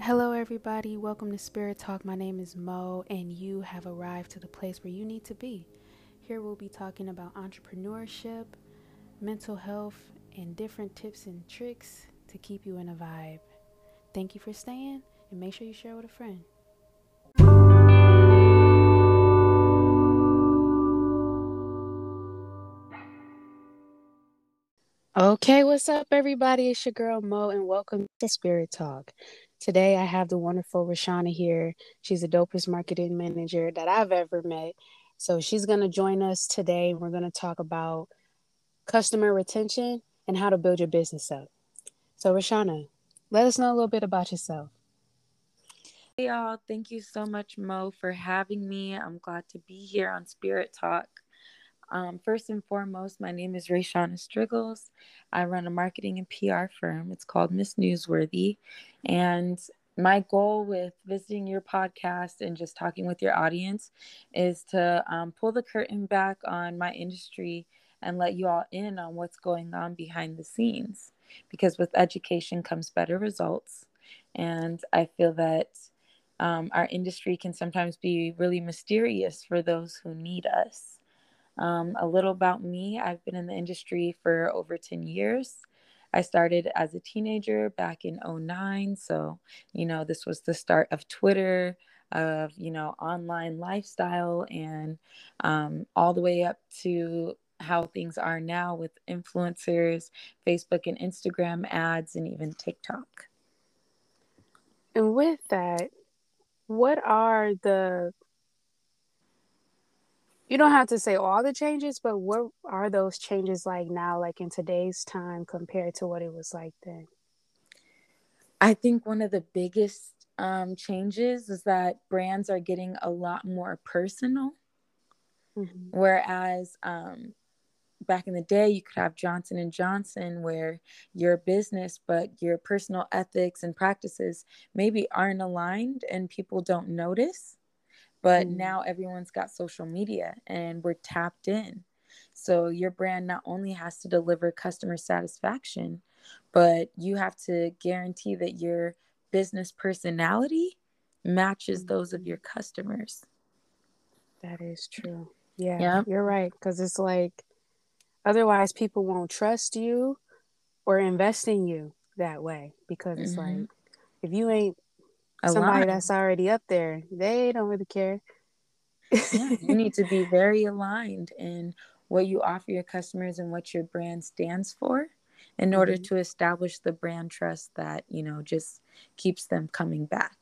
Hello, everybody. Welcome to Spirit Talk. My name is Mo, and you have arrived to the place where you need to be. Here we'll be talking about entrepreneurship, mental health, and different tips and tricks to keep you in a vibe. Thank you for staying, and make sure you share with a friend. Okay, what's up, everybody? It's your girl Mo, and welcome to Spirit Talk. Today, I have the wonderful Reshauna here. She's the dopest marketing manager that I've ever met. So, she's going to join us today. We're going to talk about customer retention and how to build your business up. So, Reshauna, let us know a little bit about yourself. Hey, y'all. Thank you so much, Mo, for having me. I'm glad to be here on Spirit Talk. Um, first and foremost, my name is Reshauna Striggles. I run a marketing and PR firm. It's called Miss Newsworthy. And my goal with visiting your podcast and just talking with your audience is to um, pull the curtain back on my industry and let you all in on what's going on behind the scenes. Because with education comes better results. And I feel that um, our industry can sometimes be really mysterious for those who need us. Um, a little about me I've been in the industry for over 10 years. I started as a teenager back in 09. So, you know, this was the start of Twitter, of, you know, online lifestyle, and um, all the way up to how things are now with influencers, Facebook and Instagram ads, and even TikTok. And with that, what are the you don't have to say all the changes, but what are those changes like now, like in today's time compared to what it was like then? I think one of the biggest um, changes is that brands are getting a lot more personal. Mm-hmm. Whereas um, back in the day, you could have Johnson and Johnson, where your business, but your personal ethics and practices maybe aren't aligned, and people don't notice but mm. now everyone's got social media and we're tapped in so your brand not only has to deliver customer satisfaction but you have to guarantee that your business personality matches mm. those of your customers that is true yeah you're right because it's like otherwise people won't trust you or invest in you that way because it's mm-hmm. like if you ain't somebody that's already up there. They don't really care. yeah, you need to be very aligned in what you offer your customers and what your brand stands for in order mm-hmm. to establish the brand trust that, you know, just keeps them coming back.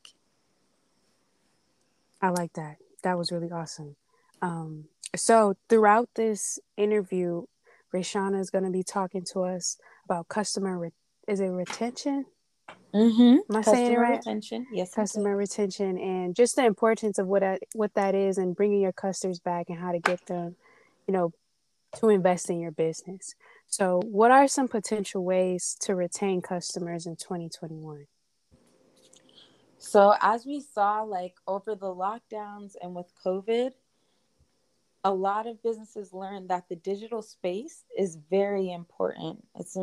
I like that. That was really awesome. Um, so throughout this interview, Reshauna is going to be talking to us about customer. Re- is it retention? Mm-hmm. Am I saying it right? Retention. Yes. Customer retention and just the importance of what that, what that is and bringing your customers back and how to get them, you know, to invest in your business. So, what are some potential ways to retain customers in 2021? So, as we saw, like over the lockdowns and with COVID, a lot of businesses learned that the digital space is very important. It's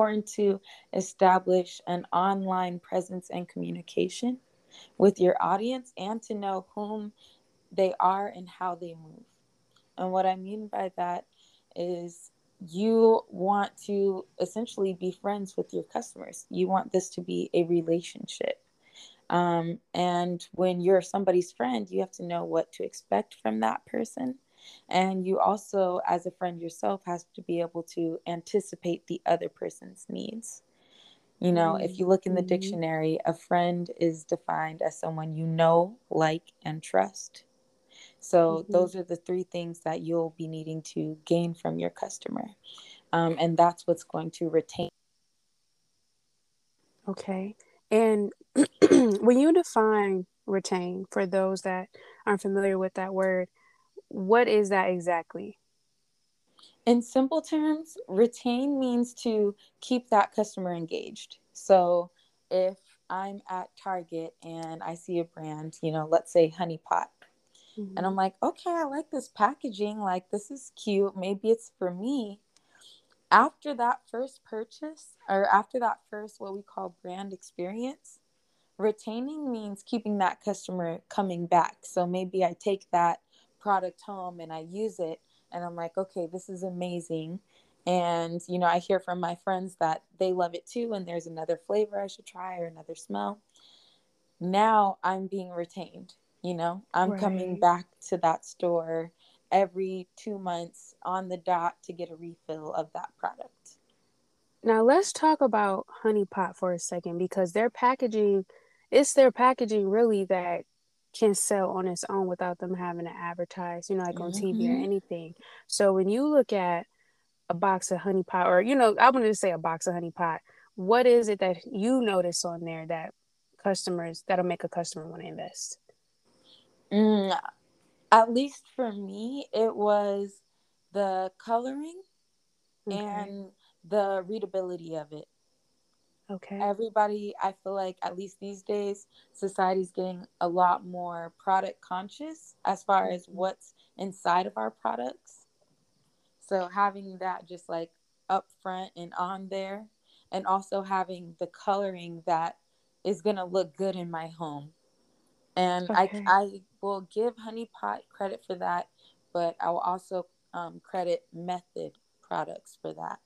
important to establish an online presence and communication with your audience and to know whom they are and how they move. And what I mean by that is you want to essentially be friends with your customers. You want this to be a relationship. Um, and when you're somebody's friend, you have to know what to expect from that person and you also, as a friend yourself, has to be able to anticipate the other person's needs. You know, mm-hmm. if you look in the mm-hmm. dictionary, a friend is defined as someone you know, like, and trust. So, mm-hmm. those are the three things that you'll be needing to gain from your customer. Um, and that's what's going to retain. Okay. And when you define retain, for those that aren't familiar with that word, what is that exactly? In simple terms, retain means to keep that customer engaged. So if I'm at Target and I see a brand, you know, let's say Honey Pot, mm-hmm. and I'm like, okay, I like this packaging. Like, this is cute. Maybe it's for me. After that first purchase, or after that first, what we call brand experience, retaining means keeping that customer coming back. So maybe I take that product home and I use it and I'm like, okay, this is amazing. And, you know, I hear from my friends that they love it too. And there's another flavor I should try or another smell. Now I'm being retained, you know, I'm right. coming back to that store every two months on the dot to get a refill of that product. Now let's talk about Honey Pot for a second because their packaging, it's their packaging really that can sell on its own without them having to advertise, you know, like on mm-hmm. TV or anything. So when you look at a box of honey pot, or you know, I'm gonna say a box of honey pot, what is it that you notice on there that customers that'll make a customer want to invest? Mm, at least for me, it was the coloring okay. and the readability of it. Okay. Everybody, I feel like at least these days, society's getting a lot more product conscious as far mm-hmm. as what's inside of our products. So having that just like up front and on there, and also having the coloring that is gonna look good in my home. And okay. I I will give Honey Pot credit for that, but I will also um, credit Method products for that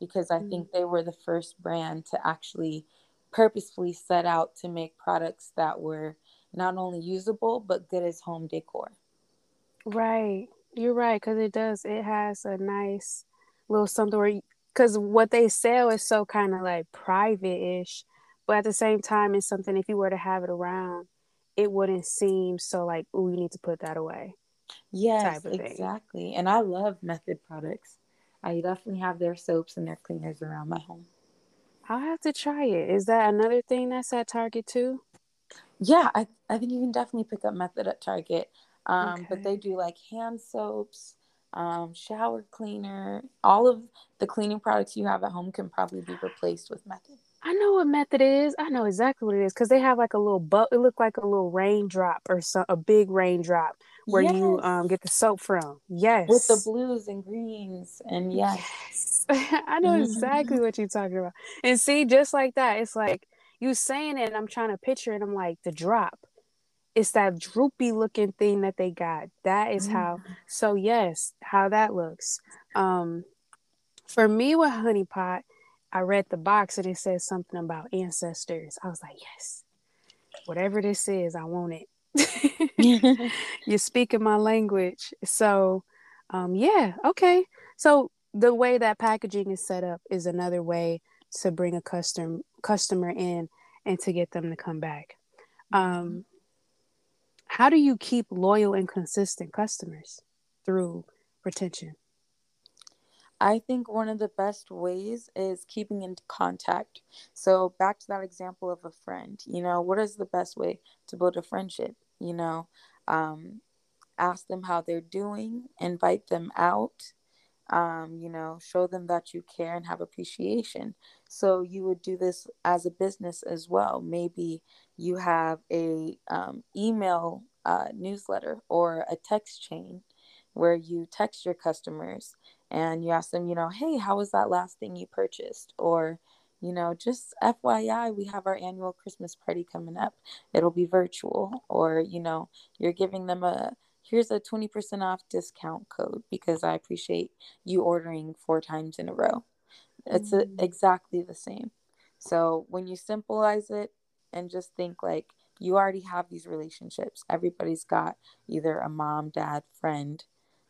because I mm-hmm. think they were the first brand to actually purposefully set out to make products that were not only usable but good as home decor. Right. You're right cuz it does it has a nice little something where cuz what they sell is so kind of like private-ish but at the same time it's something if you were to have it around it wouldn't seem so like oh you need to put that away. Yes, exactly. And I love method products. I definitely have their soaps and their cleaners around my home. I'll have to try it. Is that another thing that's at Target too? Yeah, I, I think you can definitely pick up Method at Target. Um, okay. But they do like hand soaps, um, shower cleaner. All of the cleaning products you have at home can probably be replaced with Method. I know what Method is. I know exactly what it is because they have like a little but. It looked like a little raindrop or some a big raindrop where yes. you um, get the soap from. Yes. With the blues and greens. And yes. yes. I know exactly what you're talking about. And see, just like that, it's like you saying it and I'm trying to picture it. I'm like, the drop. It's that droopy looking thing that they got. That is how mm-hmm. so yes, how that looks. Um for me with honey pot, I read the box and it says something about ancestors. I was like, yes. Whatever this is, I want it. you're speaking my language. So, um, yeah, okay. So the way that packaging is set up is another way to bring a custom customer in and to get them to come back. Um, how do you keep loyal and consistent customers through retention? I think one of the best ways is keeping in contact. So, back to that example of a friend, you know, what is the best way to build a friendship? you know, um, ask them how they're doing, invite them out, um, you know, show them that you care and have appreciation. So you would do this as a business as well. Maybe you have a um, email uh, newsletter or a text chain where you text your customers and you ask them, you know, hey, how was that last thing you purchased? Or you know, just FYI, we have our annual Christmas party coming up. It'll be virtual, or, you know, you're giving them a here's a 20% off discount code because I appreciate you ordering four times in a row. It's a, mm. exactly the same. So when you simplify it and just think like you already have these relationships, everybody's got either a mom, dad, friend,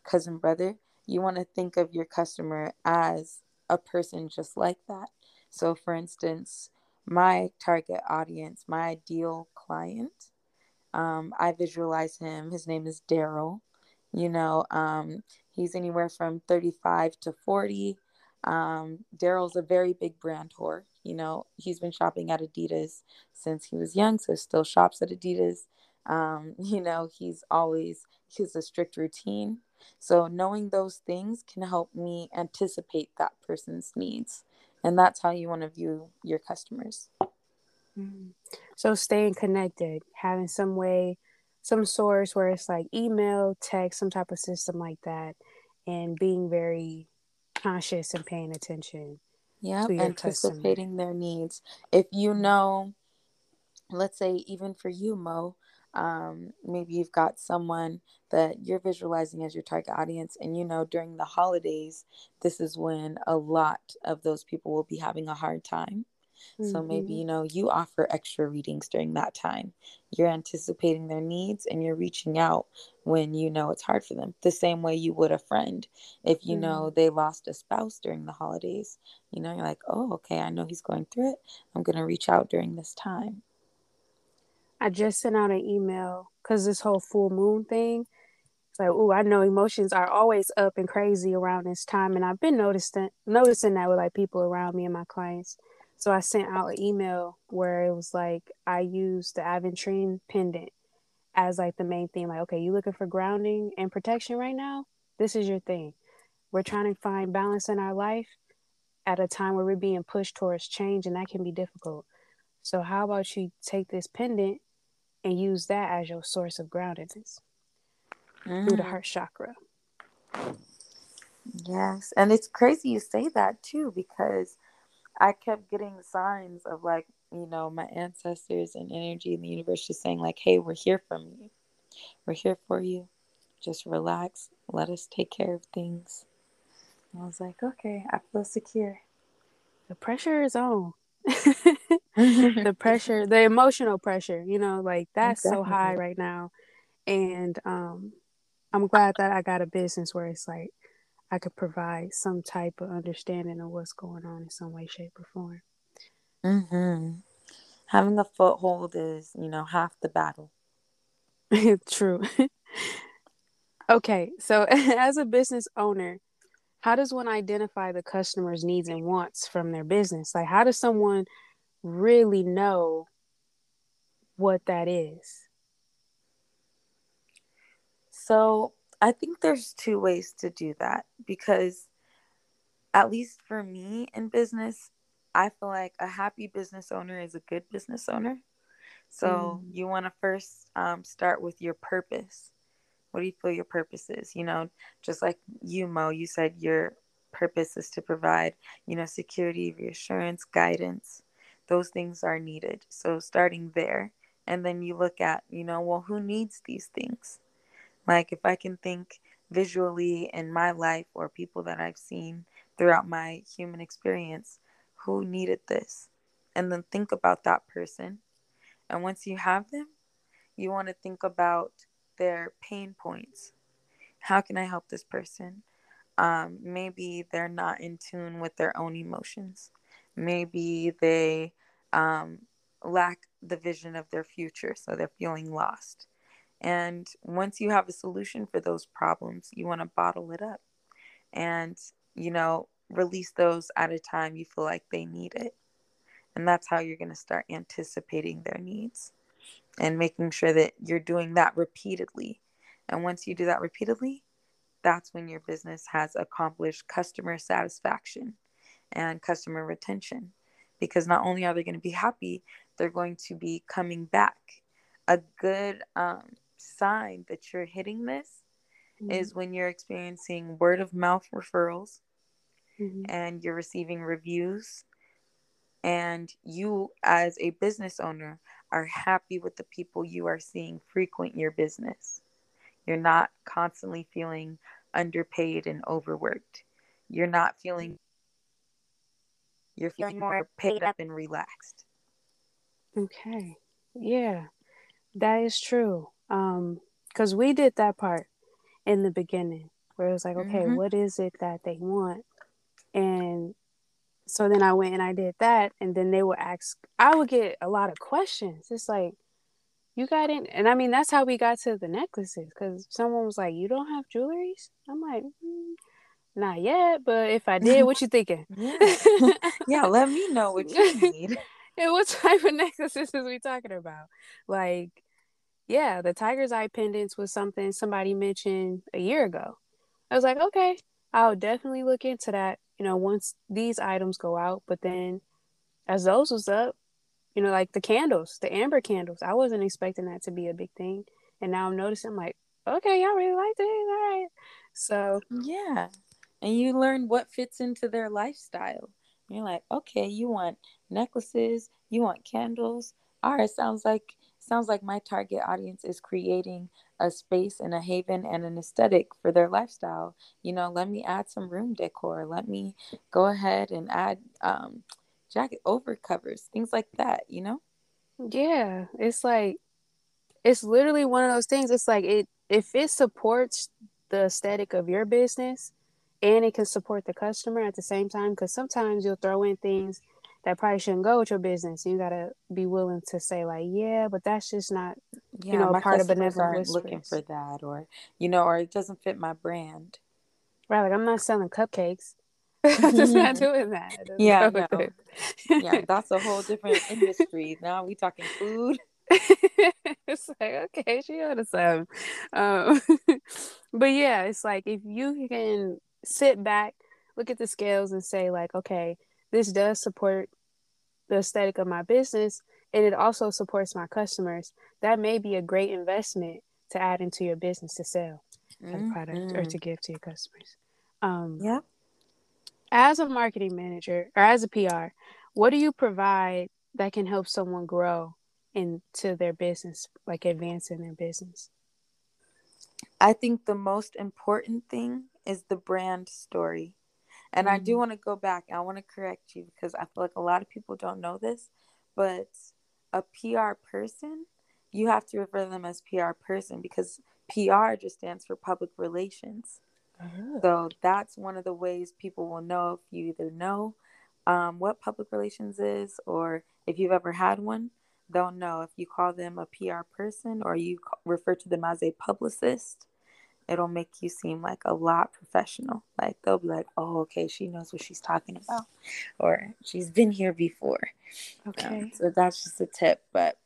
cousin, brother. You want to think of your customer as a person just like that so, for instance, my target audience, my ideal client, um, I visualize him. His name is Daryl. You know, um, he's anywhere from 35 to 40. Um, Daryl's a very big brand whore. You know, he's been shopping at Adidas since he was young, so still shops at Adidas. Um, you know, he's always, he's a strict routine. So knowing those things can help me anticipate that person's needs and that's how you want to view your customers mm-hmm. so staying connected having some way some source where it's like email text some type of system like that and being very conscious and paying attention yeah anticipating customer. their needs if you know let's say even for you mo um, maybe you've got someone that you're visualizing as your target audience and you know during the holidays this is when a lot of those people will be having a hard time mm-hmm. so maybe mm-hmm. you know you offer extra readings during that time you're anticipating their needs and you're reaching out when you know it's hard for them the same way you would a friend if you mm-hmm. know they lost a spouse during the holidays you know you're like oh okay i know he's going through it i'm going to reach out during this time I just sent out an email because this whole full moon thing. It's like, oh, I know emotions are always up and crazy around this time, and I've been noticing noticing that with like people around me and my clients. So I sent out an email where it was like I used the Aventurine pendant as like the main thing. Like, okay, you looking for grounding and protection right now? This is your thing. We're trying to find balance in our life at a time where we're being pushed towards change, and that can be difficult. So how about you take this pendant and use that as your source of groundedness mm. through the mm. heart chakra. Yes, and it's crazy you say that too because I kept getting signs of like, you know, my ancestors and energy in the universe just saying like, "Hey, we're here for you. We're here for you. Just relax. Let us take care of things." And I was like, "Okay, I feel secure." The pressure is on. the pressure, the emotional pressure, you know, like that's Definitely. so high right now. And um I'm glad that I got a business where it's like I could provide some type of understanding of what's going on in some way, shape, or form. Mm-hmm. Having a foothold is, you know, half the battle. True. okay, so as a business owner, how does one identify the customer's needs and wants from their business? Like, how does someone really know what that is? So, I think there's two ways to do that because, at least for me in business, I feel like a happy business owner is a good business owner. So, mm. you want to first um, start with your purpose. What do you feel your purpose is? You know, just like you, Mo, you said your purpose is to provide, you know, security, reassurance, guidance those things are needed. So starting there, and then you look at, you know, well, who needs these things? Like if I can think visually in my life or people that I've seen throughout my human experience, who needed this? And then think about that person. And once you have them, you want to think about their pain points. How can I help this person? Um, maybe they're not in tune with their own emotions maybe they um, lack the vision of their future, so they're feeling lost. And once you have a solution for those problems, you want to bottle it up and, you know, release those at a time you feel like they need it. And that's how you're going to start anticipating their needs and making sure that you're doing that repeatedly. And once you do that repeatedly, that's when your business has accomplished customer satisfaction and customer retention because not only are they going to be happy, they're going to be coming back. A good um, sign that you're hitting this mm-hmm. is when you're experiencing word of mouth referrals mm-hmm. and you're receiving reviews and you as a business owner are happy with the people you are seeing frequent your business. You're not constantly feeling underpaid and overworked. You're not feeling you're feeling more paid up and relaxed. Okay. Yeah. That is true. Um cuz we did that part in the beginning where it was like, okay, mm-hmm. what is it that they want? And so then I went and I did that and then they would ask I would get a lot of questions. It's like you got in and I mean that's how we got to the necklaces cuz someone was like, "You don't have jewelries?" I'm like, mm, not yet, but if I did, what you thinking? yeah. yeah, let me know what you need. and what type of necklaces is we talking about? Like, yeah, the tiger's eye pendants was something somebody mentioned a year ago. I was like, okay, I'll definitely look into that. You know, once these items go out, but then as those was up, you know, like the candles, the amber candles, I wasn't expecting that to be a big thing, and now I'm noticing, I'm like, okay, y'all really like this, all right. So yeah, and you learn what fits into their lifestyle. You're like, okay, you want necklaces, you want candles, all right sounds like sounds like my target audience is creating a space and a haven and an aesthetic for their lifestyle. You know let me add some room decor. Let me go ahead and add um, jacket over covers things like that you know? Yeah it's like it's literally one of those things. It's like it if it supports the aesthetic of your business and it can support the customer at the same time because sometimes you'll throw in things that probably shouldn't go with your business. You gotta be willing to say like, yeah, but that's just not, yeah, you know, part of benevolent aren't looking for that, or you know, or it doesn't fit my brand. Right, like I'm not selling cupcakes. I'm just not doing that. Yeah, no. yeah, that's a whole different industry. Now we talking food. it's like okay, she on to something. Um, but yeah, it's like if you can sit back, look at the scales, and say like, okay, this does support the aesthetic of my business and it also supports my customers, that may be a great investment to add into your business to sell mm-hmm. a product or to give to your customers. Um, yeah. As a marketing manager or as a PR, what do you provide that can help someone grow into their business, like advance in their business? I think the most important thing is the brand story. And mm-hmm. I do mm-hmm. want to go back. I want to correct you because I feel like a lot of people don't know this, but a PR person, you have to refer to them as PR person because PR just stands for public relations. Uh-huh. So that's one of the ways people will know if you either know um, what public relations is or if you've ever had one, they'll know if you call them a PR person or you refer to them as a publicist it'll make you seem like a lot professional. Like they'll be like, "Oh, okay, she knows what she's talking about," or "She's been here before." Okay, um, so that's just a tip. But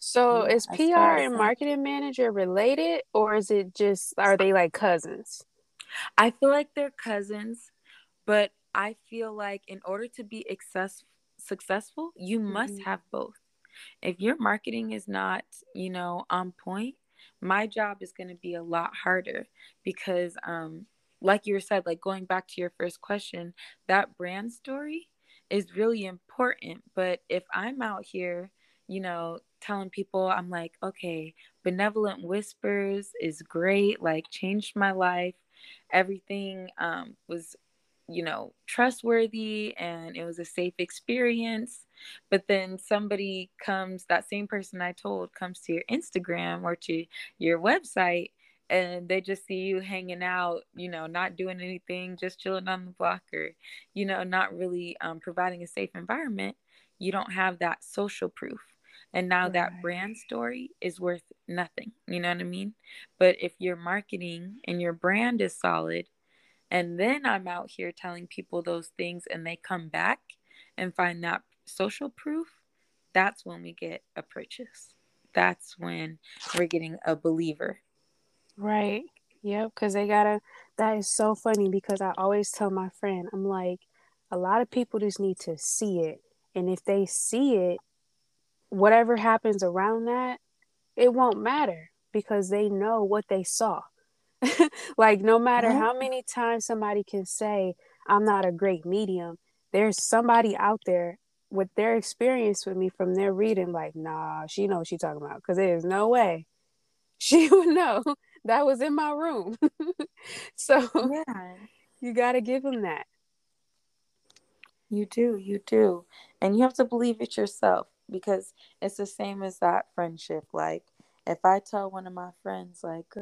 so yeah, is PR and marketing manager related, or is it just are they like cousins? I feel like they're cousins, but I feel like in order to be success- successful, you mm-hmm. must have both. If your marketing is not, you know, on point, my job is going to be a lot harder because um like you said like going back to your first question that brand story is really important. But if i'm out here you know telling people i'm like okay benevolent whispers is great like changed my life. Everything um was you know trustworthy and it was a safe experience but then somebody comes that same person i told comes to your instagram or to your website and they just see you hanging out you know not doing anything just chilling on the block or you know not really um, providing a safe environment you don't have that social proof and now right. that brand story is worth nothing you know what i mean but if your marketing and your brand is solid and then i'm out here telling people those things and they come back and find that social proof, that's when we get a purchase. That's when we're getting a believer. Right. Yep. Because they gotta, that is so funny because I always tell my friend, I'm like, a lot of people just need to see it. And if they see it, whatever happens around that, it won't matter because they know what they saw. like, no matter how many times somebody can say, I'm not a great medium, there's somebody out there with their experience with me from their reading, like, nah, she knows what she's talking about. Cause there's no way she would know that was in my room. so yeah. you gotta give them that. You do, you do. And you have to believe it yourself because it's the same as that friendship. Like if I tell one of my friends, like,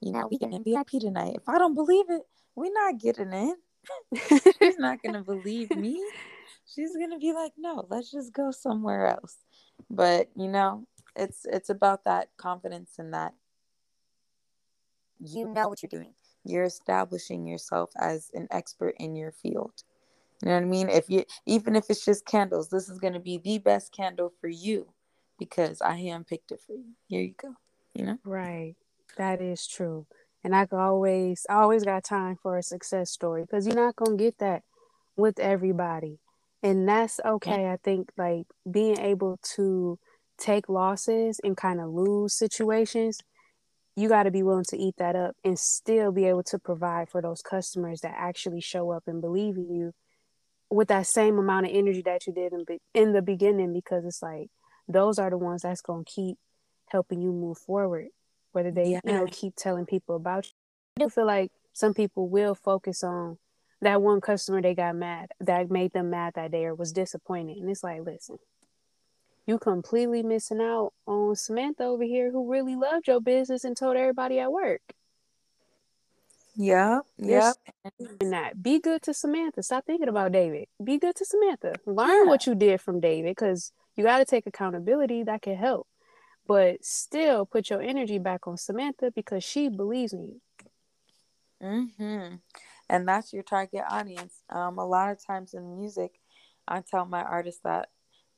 you know, we getting VIP tonight. If I don't believe it, we're not getting in. She's not gonna believe me. She's gonna be like, no, let's just go somewhere else. But you know, it's it's about that confidence and that you know what you're doing. You're establishing yourself as an expert in your field. You know what I mean? If you even if it's just candles, this is gonna be the best candle for you because I handpicked it for you. Here you go. You know? Right. That is true and I can always I always got time for a success story because you're not gonna get that with everybody, and that's okay. I think like being able to take losses and kind of lose situations, you got to be willing to eat that up and still be able to provide for those customers that actually show up and believe in you with that same amount of energy that you did in, in the beginning because it's like those are the ones that's going to keep helping you move forward whether they yeah. you know keep telling people about you i do feel like some people will focus on that one customer they got mad that made them mad that day or was disappointed and it's like listen you completely missing out on samantha over here who really loved your business and told everybody at work yeah, yeah. And that be good to Samantha. Stop thinking about David. Be good to Samantha. Learn yeah. what you did from David because you got to take accountability. That can help, but still put your energy back on Samantha because she believes in you. Hmm. And that's your target audience. Um, a lot of times in music, I tell my artists that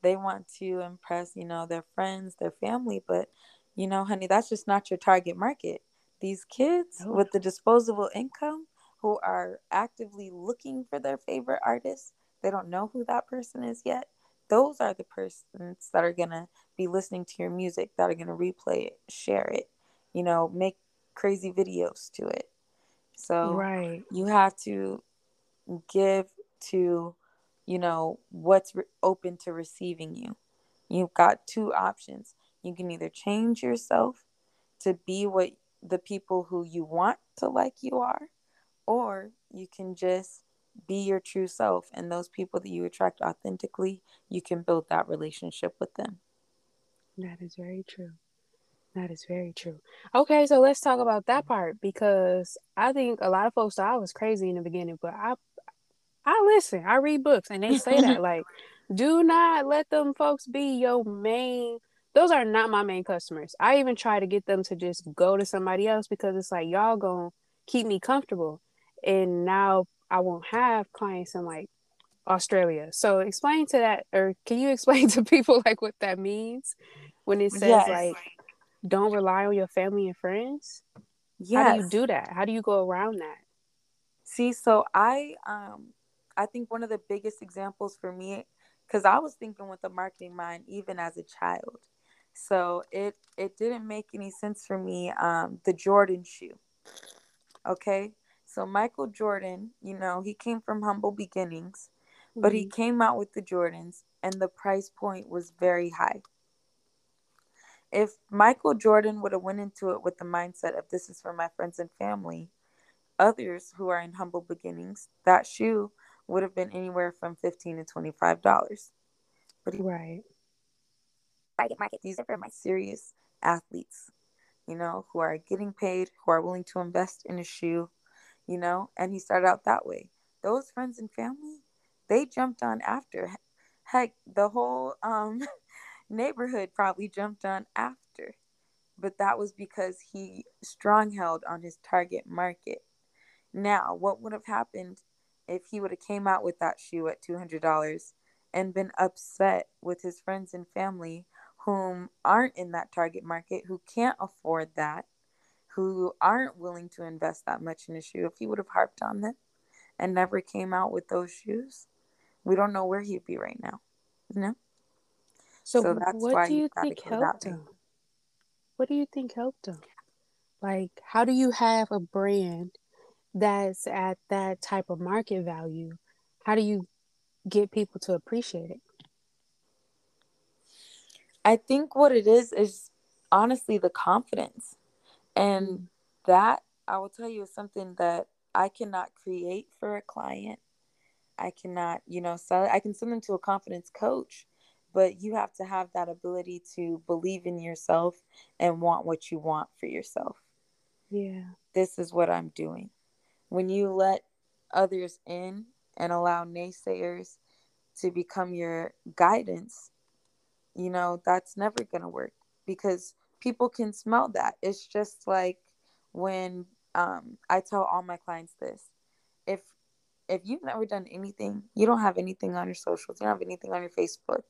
they want to impress, you know, their friends, their family, but you know, honey, that's just not your target market these kids with the disposable income who are actively looking for their favorite artist, they don't know who that person is yet. Those are the persons that are going to be listening to your music, that are going to replay it, share it, you know, make crazy videos to it. So right. you have to give to, you know, what's re- open to receiving you. You've got two options. You can either change yourself to be what the people who you want to like you are, or you can just be your true self and those people that you attract authentically, you can build that relationship with them. That is very true. That is very true. Okay, so let's talk about that part because I think a lot of folks thought I was crazy in the beginning, but I I listen, I read books and they say that like do not let them folks be your main those are not my main customers. I even try to get them to just go to somebody else because it's like y'all gonna keep me comfortable. And now I won't have clients in like Australia. So explain to that or can you explain to people like what that means when it says yes. like don't rely on your family and friends? Yes. How do you do that? How do you go around that? See, so I um I think one of the biggest examples for me because I was thinking with the marketing mind even as a child. So it it didn't make any sense for me. Um, the Jordan shoe. Okay, so Michael Jordan, you know, he came from humble beginnings, mm-hmm. but he mm-hmm. came out with the Jordans, and the price point was very high. If Michael Jordan would have went into it with the mindset of this is for my friends and family, others who are in humble beginnings, that shoe would have been anywhere from fifteen to twenty five dollars. But he, right target market. These are for my serious athletes, you know, who are getting paid, who are willing to invest in a shoe, you know, and he started out that way. Those friends and family, they jumped on after. Heck, the whole um, neighborhood probably jumped on after. But that was because he strong held on his target market. Now, what would have happened if he would have came out with that shoe at $200 and been upset with his friends and family whom aren't in that target market, who can't afford that, who aren't willing to invest that much in a shoe, if he would have harped on them and never came out with those shoes, we don't know where he'd be right now. You know? So, so that's what why do you think helped him? What do you think helped him? Like, how do you have a brand that's at that type of market value? How do you get people to appreciate it? I think what it is is honestly the confidence. And that I will tell you is something that I cannot create for a client. I cannot, you know, sell it. I can send them to a confidence coach, but you have to have that ability to believe in yourself and want what you want for yourself. Yeah. This is what I'm doing. When you let others in and allow naysayers to become your guidance, you know, that's never going to work because people can smell that. It's just like when um, I tell all my clients this if if you've never done anything, you don't have anything on your socials, you don't have anything on your Facebook,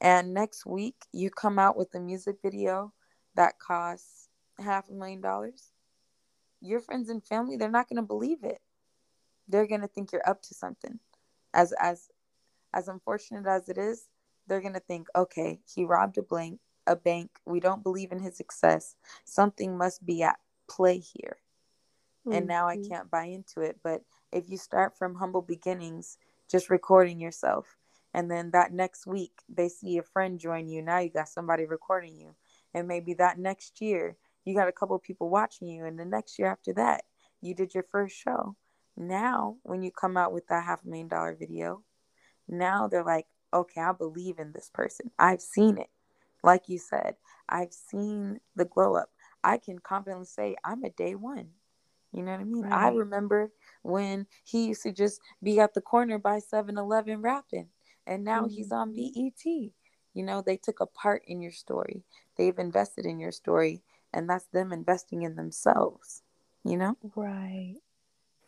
and next week you come out with a music video that costs half a million dollars, your friends and family they're not going to believe it. They're going to think you're up to something. As as as unfortunate as it is, they're going to think, okay, he robbed a blank a bank. We don't believe in his success. Something must be at play here. Mm-hmm. And now I mm-hmm. can't buy into it. But if you start from humble beginnings, just recording yourself. And then that next week, they see a friend join you. Now you got somebody recording you. And maybe that next year, you got a couple people watching you. And the next year after that, you did your first show. Now, when you come out with that half a million dollar video, now they're like, okay, I believe in this person. I've seen it. Like you said, I've seen the glow up. I can confidently say I'm a day one. You know what I mean? Right. I remember when he used to just be at the corner by 7 Eleven rapping, and now mm-hmm. he's on. BET. You know, they took a part in your story, they've invested in your story, and that's them investing in themselves, you know? Right.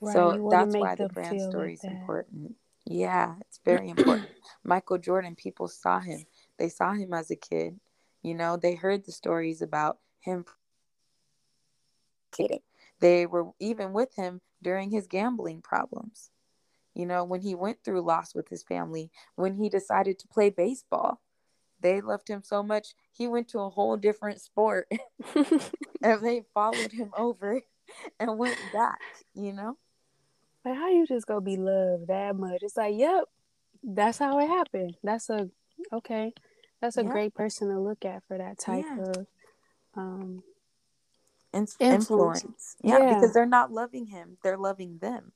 right. So that's why the brand story is like important. Yeah, it's very important. Michael Jordan, people saw him. They saw him as a kid. You know, they heard the stories about him. They were even with him during his gambling problems. You know, when he went through loss with his family, when he decided to play baseball, they loved him so much, he went to a whole different sport and they followed him over and went back, you know? Like, how you just go be loved that much? It's like, yep, that's how it happened. That's a, okay, that's a great person to look at for that type yeah. of um, influence. influence. Yeah, yeah, because they're not loving him, they're loving them.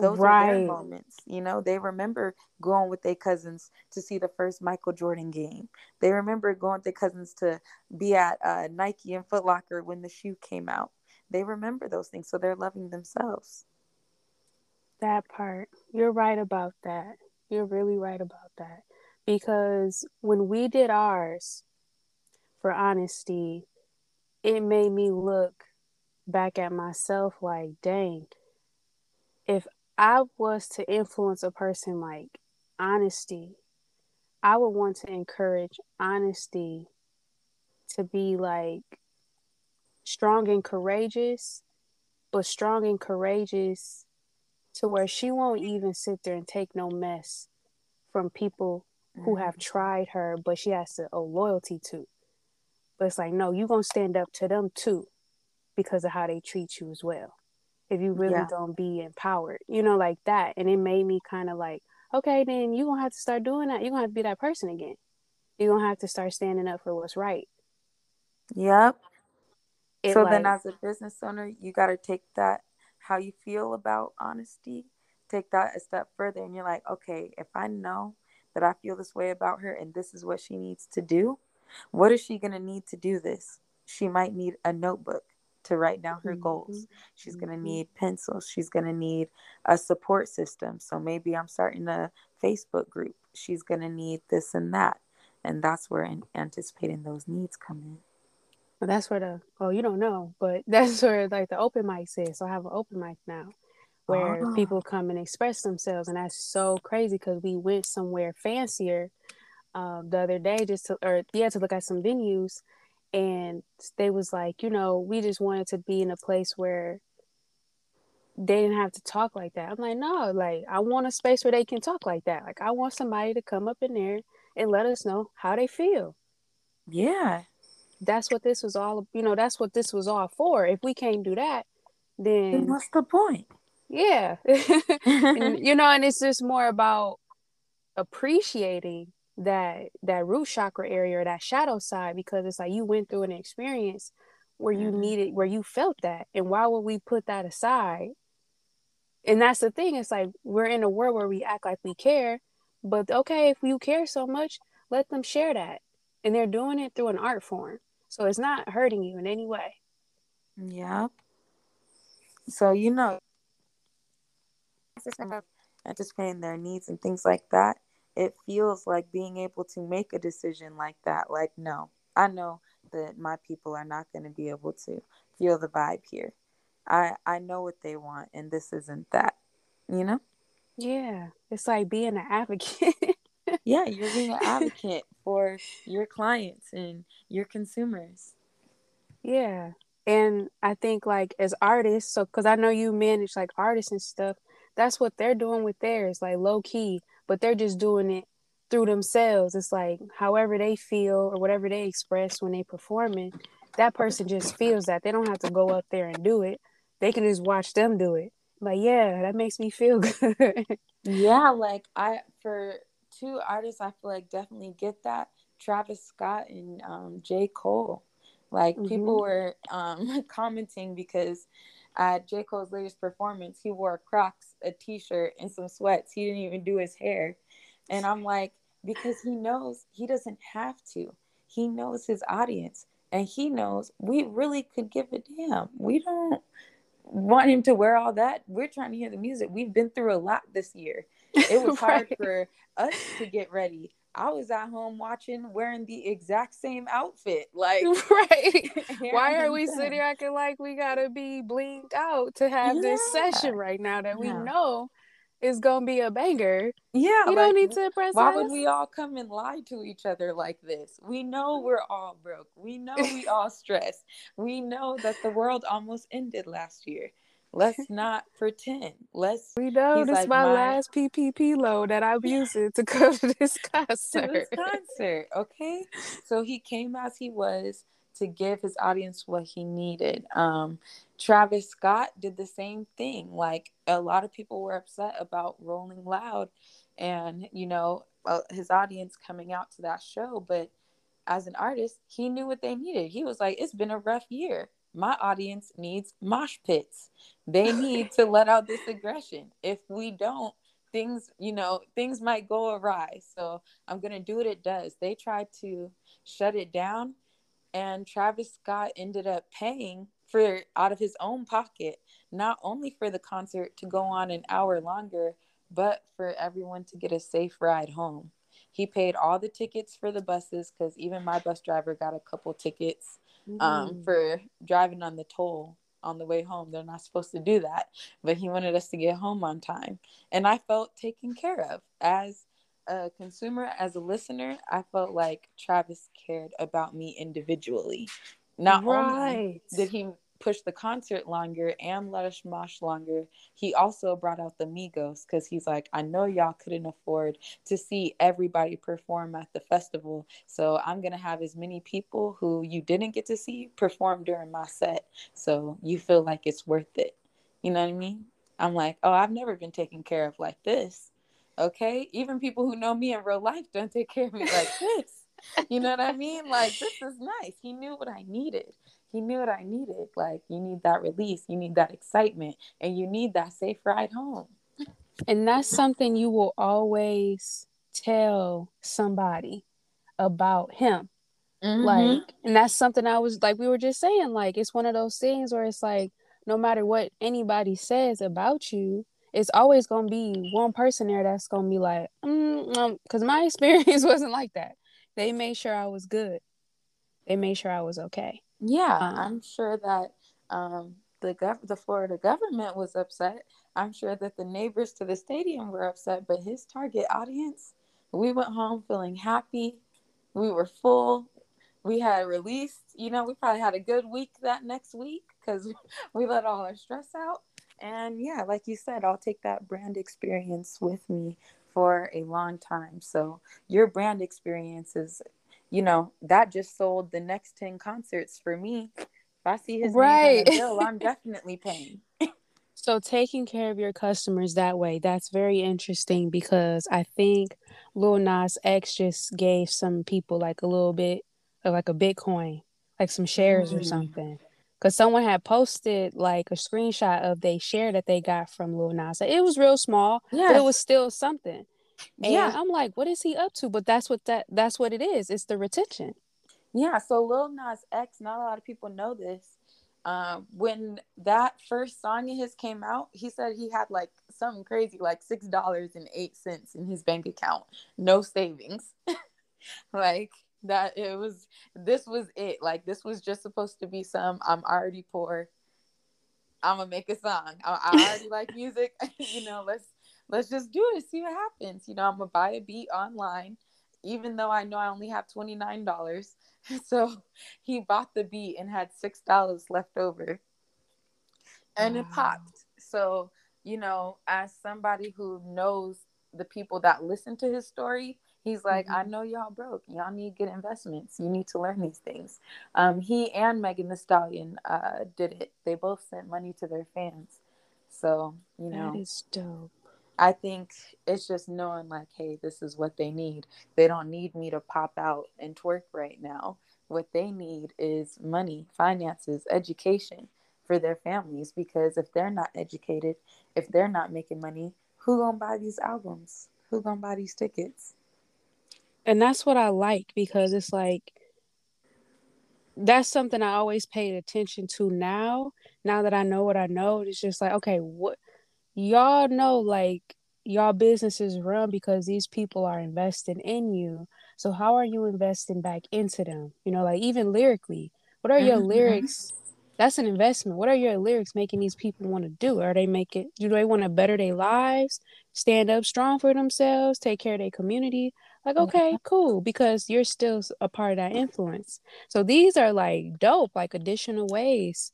Those right. are their moments. You know, they remember going with their cousins to see the first Michael Jordan game. They remember going with their cousins to be at uh, Nike and Foot Locker when the shoe came out. They remember those things, so they're loving themselves. That part. You're right about that. You're really right about that. Because when we did ours, for honesty, it made me look back at myself like, dang, if I was to influence a person like honesty, I would want to encourage honesty to be like strong and courageous, but strong and courageous to where she won't even sit there and take no mess from people who have mm-hmm. tried her, but she has to owe loyalty to. But it's like, no, you're going to stand up to them too because of how they treat you as well if you really yeah. don't be empowered, you know, like that. And it made me kind of like, okay, then you're going to have to start doing that. You're going to have to be that person again. You're going to have to start standing up for what's right. Yep. It so like, then, as a business owner, you got to take that, how you feel about honesty, take that a step further. And you're like, okay, if I know that I feel this way about her and this is what she needs to do, what is she going to need to do this? She might need a notebook to write down her goals. Mm-hmm. She's going to mm-hmm. need pencils. She's going to need a support system. So maybe I'm starting a Facebook group. She's going to need this and that. And that's where anticipating those needs come in. Well, that's where the, oh, you don't know, but that's where like the open mic is. So I have an open mic now where oh. people come and express themselves. And that's so crazy because we went somewhere fancier um, the other day just to, or yeah, to look at some venues and they was like you know we just wanted to be in a place where they didn't have to talk like that. I'm like no like i want a space where they can talk like that. Like i want somebody to come up in there and let us know how they feel. Yeah. That's what this was all you know that's what this was all for. If we can't do that then, then what's the point yeah. And, you know and it's just more about appreciating that that root chakra area or that shadow side because it's like you went through an experience where you mm-hmm. needed where you felt that. And why would we put that aside? And that's the thing. It's like we're in a world where we act like we care but okay if you care so much let them share that. And they're doing it through an art form. So it's not hurting you in any way. Yep. So you know anticipating their needs and things like that it feels like being able to make a decision like that. Like, no, I know that my people are not going to be able to feel the vibe here. I I know what they want, and this isn't that. You know? Yeah, it's like being an advocate. yeah, you're being an advocate for your clients and your consumers. Yeah, and I think like as artists, so because I know you manage like artists and stuff, that's what they're doing with theirs, like low key but they're just doing it through themselves. It's like however they feel or whatever they express when they performing, that person just feels that. They don't have to go up there and do it. They can just watch them do it. Like, yeah, that makes me feel good. yeah, like I for two artists, I feel like definitely get that. Travis Scott and um, J. Cole. Like mm-hmm. people were um, commenting because at J. Cole's latest performance, he wore Crocs, a t-shirt, and some sweats. He didn't even do his hair. And I'm like, because he knows he doesn't have to. He knows his audience and he knows we really could give a damn. We don't want him to wear all that. We're trying to hear the music. We've been through a lot this year. It was right. hard for us to get ready. I was at home watching, wearing the exact same outfit. Like, right? Why are we sitting acting like we gotta be blinked out to have yeah. this session right now that we yeah. know is gonna be a banger. Yeah, you like, don't need to impress Why us. would we all come and lie to each other like this? We know we're all broke. We know we all stressed. We know that the world almost ended last year. Let's not pretend. Let's. We know this like, my, my last PPP loan that I'm using to go to this concert. To this concert, okay. So he came as he was to give his audience what he needed. Um, Travis Scott did the same thing. Like a lot of people were upset about Rolling Loud and, you know, uh, his audience coming out to that show. But as an artist, he knew what they needed. He was like, it's been a rough year. My audience needs mosh pits. They need to let out this aggression. If we don't, things, you know, things might go awry. So I'm going to do what it does. They tried to shut it down and Travis Scott ended up paying for out of his own pocket, not only for the concert to go on an hour longer, but for everyone to get a safe ride home. He paid all the tickets for the buses because even my bus driver got a couple tickets um, mm. for driving on the toll on the way home. They're not supposed to do that, but he wanted us to get home on time. And I felt taken care of as a consumer, as a listener, I felt like Travis cared about me individually. Not right. only did he push the concert longer and let us mosh longer, he also brought out the Migos because he's like, I know y'all couldn't afford to see everybody perform at the festival. So I'm going to have as many people who you didn't get to see perform during my set. So you feel like it's worth it. You know what I mean? I'm like, oh, I've never been taken care of like this. Okay. Even people who know me in real life don't take care of me like this. You know what I mean? Like, this is nice. He knew what I needed. He knew what I needed. Like, you need that release, you need that excitement, and you need that safe ride home. And that's something you will always tell somebody about him. Mm-hmm. Like, and that's something I was like, we were just saying, like, it's one of those things where it's like, no matter what anybody says about you, it's always gonna be one person there that's gonna be like, mm, um, because my experience wasn't like that. They made sure I was good. They made sure I was okay. Yeah, um, I'm sure that um, the gov- the Florida government was upset. I'm sure that the neighbors to the stadium were upset, but his target audience, we went home feeling happy. We were full. We had released, you know, we probably had a good week that next week because we let all our stress out. And yeah, like you said, I'll take that brand experience with me for a long time. So your brand experience is, you know, that just sold the next 10 concerts for me. If I see his right. name on bill, I'm definitely paying. so taking care of your customers that way, that's very interesting because I think Lil Nas X just gave some people like a little bit of like a Bitcoin, like some shares mm. or something because someone had posted like a screenshot of they share that they got from Lil Nas. It was real small, yeah, but it was still something. And yeah, I'm like, what is he up to? But that's what that that's what it is. It's the retention. Yeah. So Lil Nas X, not a lot of people know this. Um, when that first song of his came out, he said he had like something crazy, like six dollars and eight cents in his bank account, no savings. like that it was this was it like this was just supposed to be some i'm already poor i'm gonna make a song i, I already like music you know let's let's just do it see what happens you know i'm gonna buy a beat online even though i know i only have $29 so he bought the beat and had six dollars left over and wow. it popped so you know as somebody who knows the people that listen to his story He's like, mm-hmm. I know y'all broke. Y'all need good investments. You need to learn these things. Um, he and Megan Thee Stallion uh, did it. They both sent money to their fans. So, you know. That is dope. I think it's just knowing like, hey, this is what they need. They don't need me to pop out and twerk right now. What they need is money, finances, education for their families because if they're not educated, if they're not making money, who gonna buy these albums? Who gonna buy these tickets? And that's what I like because it's like that's something I always paid attention to now. Now that I know what I know, it's just like, okay, what y'all know like y'all businesses run because these people are investing in you. So how are you investing back into them? You know, like even lyrically, what are your mm-hmm. lyrics? That's an investment. What are your lyrics making these people want to do? Are they making do they want to better their lives, stand up strong for themselves, take care of their community? Like, okay, cool, because you're still a part of that influence. So these are like dope, like additional ways.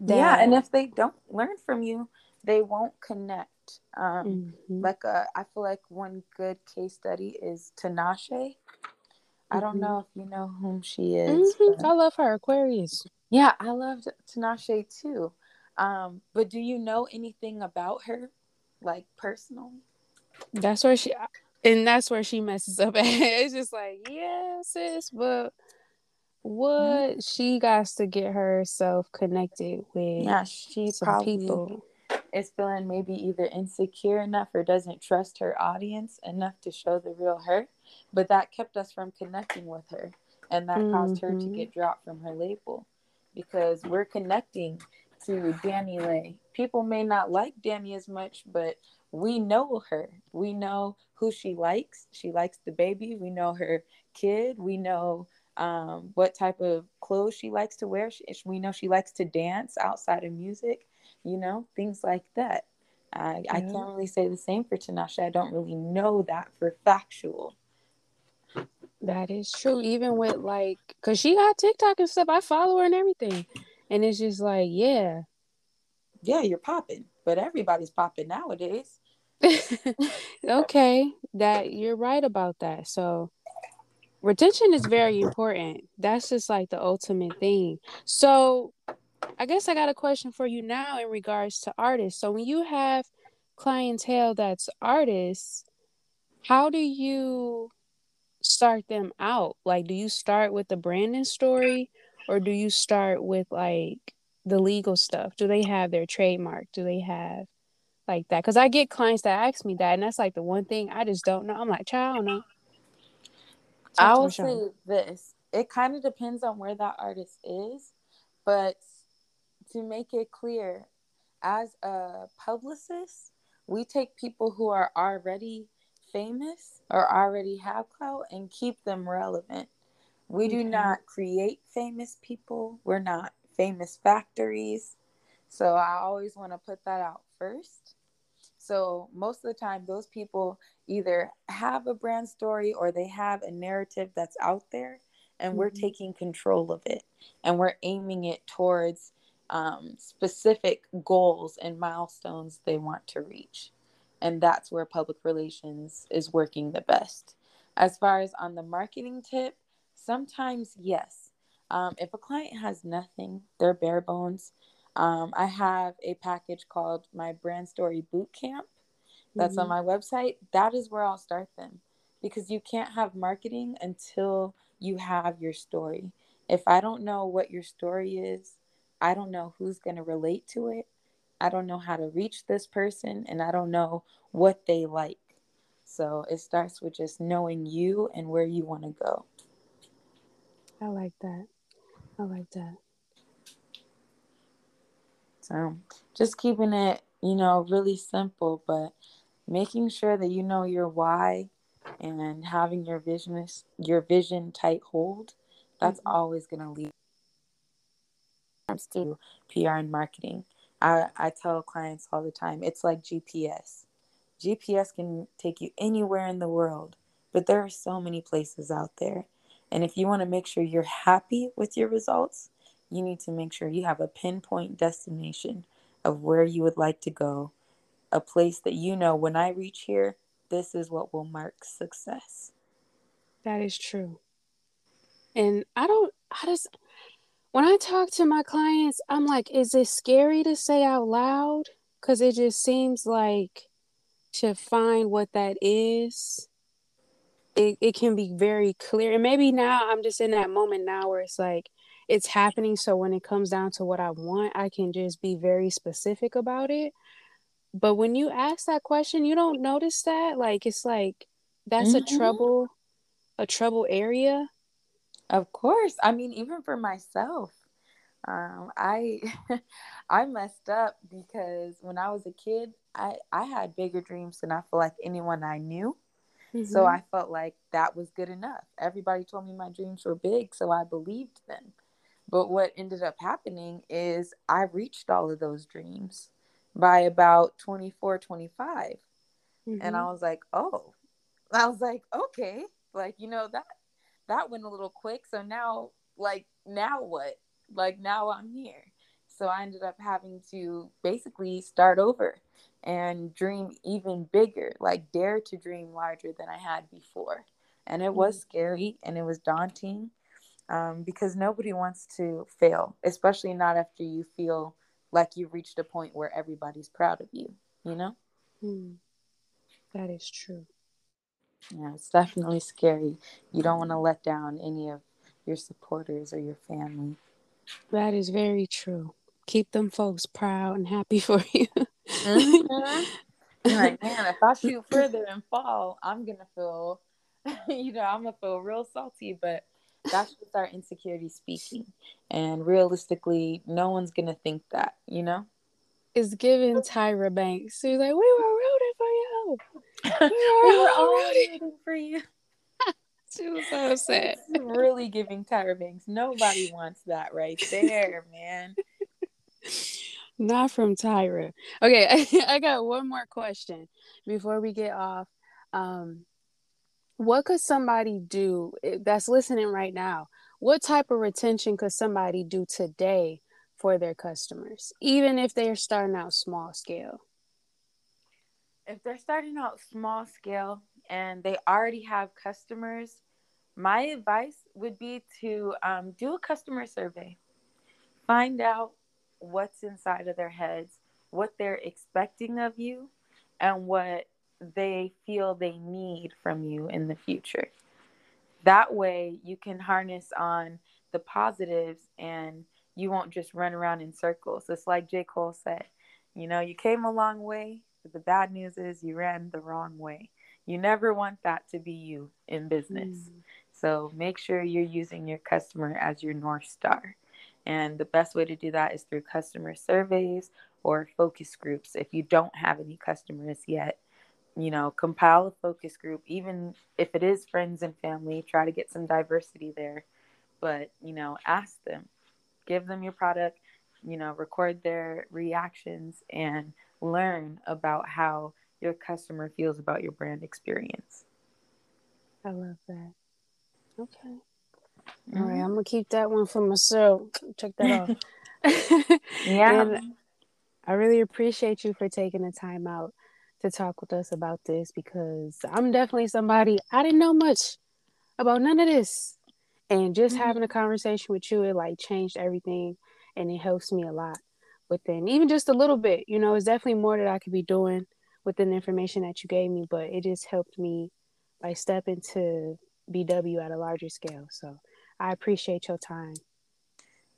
That... Yeah, and if they don't learn from you, they won't connect. Um, mm-hmm. Like, a, uh, I feel like one good case study is Tinashe. Mm-hmm. I don't mm-hmm. know if you know whom she is. Mm-hmm. I love her, Aquarius. Yeah, I love Tinashe too. Um, but do you know anything about her, like personally? That's where she and that's where she messes up it's just like, yeah, sis, but what mm-hmm. she got to get herself connected with yeah, she some people is feeling maybe either insecure enough or doesn't trust her audience enough to show the real her. But that kept us from connecting with her. And that mm-hmm. caused her to mm-hmm. get dropped from her label because we're connecting to DaniLeigh. People may not like Danny as much, but we know her. We know who she likes. She likes the baby. We know her kid. We know um, what type of clothes she likes to wear. She, we know she likes to dance outside of music, you know, things like that. I, yeah. I can't really say the same for Tinashe. I don't really know that for factual. That is true. Even with like, cause she got TikTok and stuff. I follow her and everything, and it's just like, yeah, yeah, you're popping, but everybody's popping nowadays. okay, that you're right about that. So retention is very important. That's just like the ultimate thing. So I guess I got a question for you now in regards to artists. So when you have clientele that's artists, how do you start them out? Like do you start with the branding story or do you start with like the legal stuff? Do they have their trademark? Do they have like that? Because I get clients that ask me that, and that's like the one thing I just don't know. I'm like, child, I don't know. I will say this: it kind of depends on where that artist is, but to make it clear, as a publicist, we take people who are already famous or already have clout and keep them relevant. We do not create famous people. We're not famous factories. So I always want to put that out first. So most of the time, those people either have a brand story or they have a narrative that's out there, and mm-hmm. we're taking control of it and we're aiming it towards um, specific goals and milestones they want to reach. And that's where public relations is working the best. As far as on the marketing tip, sometimes yes, um, if a client has nothing, they're bare bones. Um, I have a package called my Brand Story Boot Camp that's mm-hmm. on my website. That is where I'll start them because you can't have marketing until you have your story. If I don't know what your story is, I don't know who's going to relate to it. I don't know how to reach this person, and I don't know what they like. So it starts with just knowing you and where you want to go. I like that. I like that. So just keeping it, you know, really simple, but making sure that you know your why and having your vision your vision tight hold, that's mm-hmm. always gonna lead to PR and marketing. I, I tell clients all the time, it's like GPS. GPS can take you anywhere in the world, but there are so many places out there. And if you want to make sure you're happy with your results, you need to make sure you have a pinpoint destination of where you would like to go, a place that you know when I reach here, this is what will mark success. That is true. And I don't, I just, when I talk to my clients, I'm like, is it scary to say out loud? Because it just seems like to find what that is, it, it can be very clear. And maybe now I'm just in that moment now where it's like it's happening. So when it comes down to what I want, I can just be very specific about it. But when you ask that question, you don't notice that. Like it's like that's mm-hmm. a trouble, a trouble area. Of course. I mean, even for myself, um, I I messed up because when I was a kid, I I had bigger dreams than I feel like anyone I knew. Mm-hmm. So I felt like that was good enough. Everybody told me my dreams were big, so I believed them. But what ended up happening is I reached all of those dreams by about 24, 25. Mm-hmm. And I was like, oh, I was like, okay, like, you know, that, that went a little quick. So now, like, now what? Like, now I'm here. So I ended up having to basically start over and dream even bigger, like dare to dream larger than I had before. And it was mm-hmm. scary and it was daunting um, because nobody wants to fail, especially not after you feel like you've reached a point where everybody's proud of you, you know? Mm. That is true. Yeah, it's definitely scary. You don't want to let down any of your supporters or your family. That is very true. Keep them folks proud and happy for you. mm-hmm. like, man, if I shoot further and fall, I'm gonna feel, you know, I'm gonna feel real salty. But that's just our insecurity speaking. And realistically, no one's gonna think that, you know? It's giving Tyra Banks. She's like, We were rooting for you. We were, all rooting for you. she was so upset. Really giving Tyra Banks. Nobody wants that right there, man. Not from Tyra. Okay, I, I got one more question before we get off. Um, what could somebody do eh, that's listening right now? What type of retention could somebody do today for their customers, even if they're starting out small scale? If they're starting out small scale and they already have customers, my advice would be to um, do a customer survey. Find out what's inside of their heads, what they're expecting of you, and what they feel they need from you in the future. That way, you can harness on the positives and you won't just run around in circles. It's like J. Cole said, you know, you came a long way, but the bad news is you ran the wrong way. You never want that to be you in business. Mm. So make sure you're using your customer as your North Star. And the best way to do that is through customer surveys or focus groups if you don't have any customers yet you know, compile a focus group, even if it is friends and family, try to get some diversity there. But, you know, ask them, give them your product, you know, record their reactions and learn about how your customer feels about your brand experience. I love that. Okay. Mm-hmm. All right, mm-hmm. I'm gonna keep that one for myself. Check that out. yeah. And I really appreciate you for taking the time out to talk with us about this because I'm definitely somebody I didn't know much about none of this. And just mm-hmm. having a conversation with you, it like changed everything and it helps me a lot within even just a little bit. You know, it's definitely more that I could be doing within the information that you gave me, but it just helped me like step into BW at a larger scale. So I appreciate your time.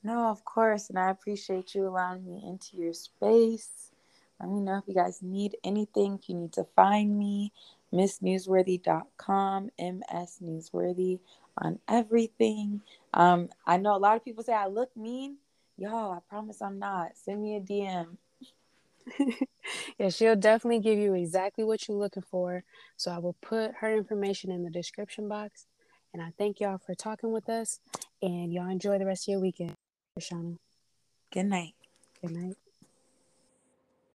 No, of course. And I appreciate you allowing me into your space let me know if you guys need anything. If you need to find me, msnewsworthy.com, MS Newsworthy on everything. Um, I know a lot of people say I look mean. Yo, I promise I'm not. Send me a DM. yeah, she'll definitely give you exactly what you're looking for. So I will put her information in the description box. And I thank y'all for talking with us. And y'all enjoy the rest of your weekend. Shauna. Good night. Good night.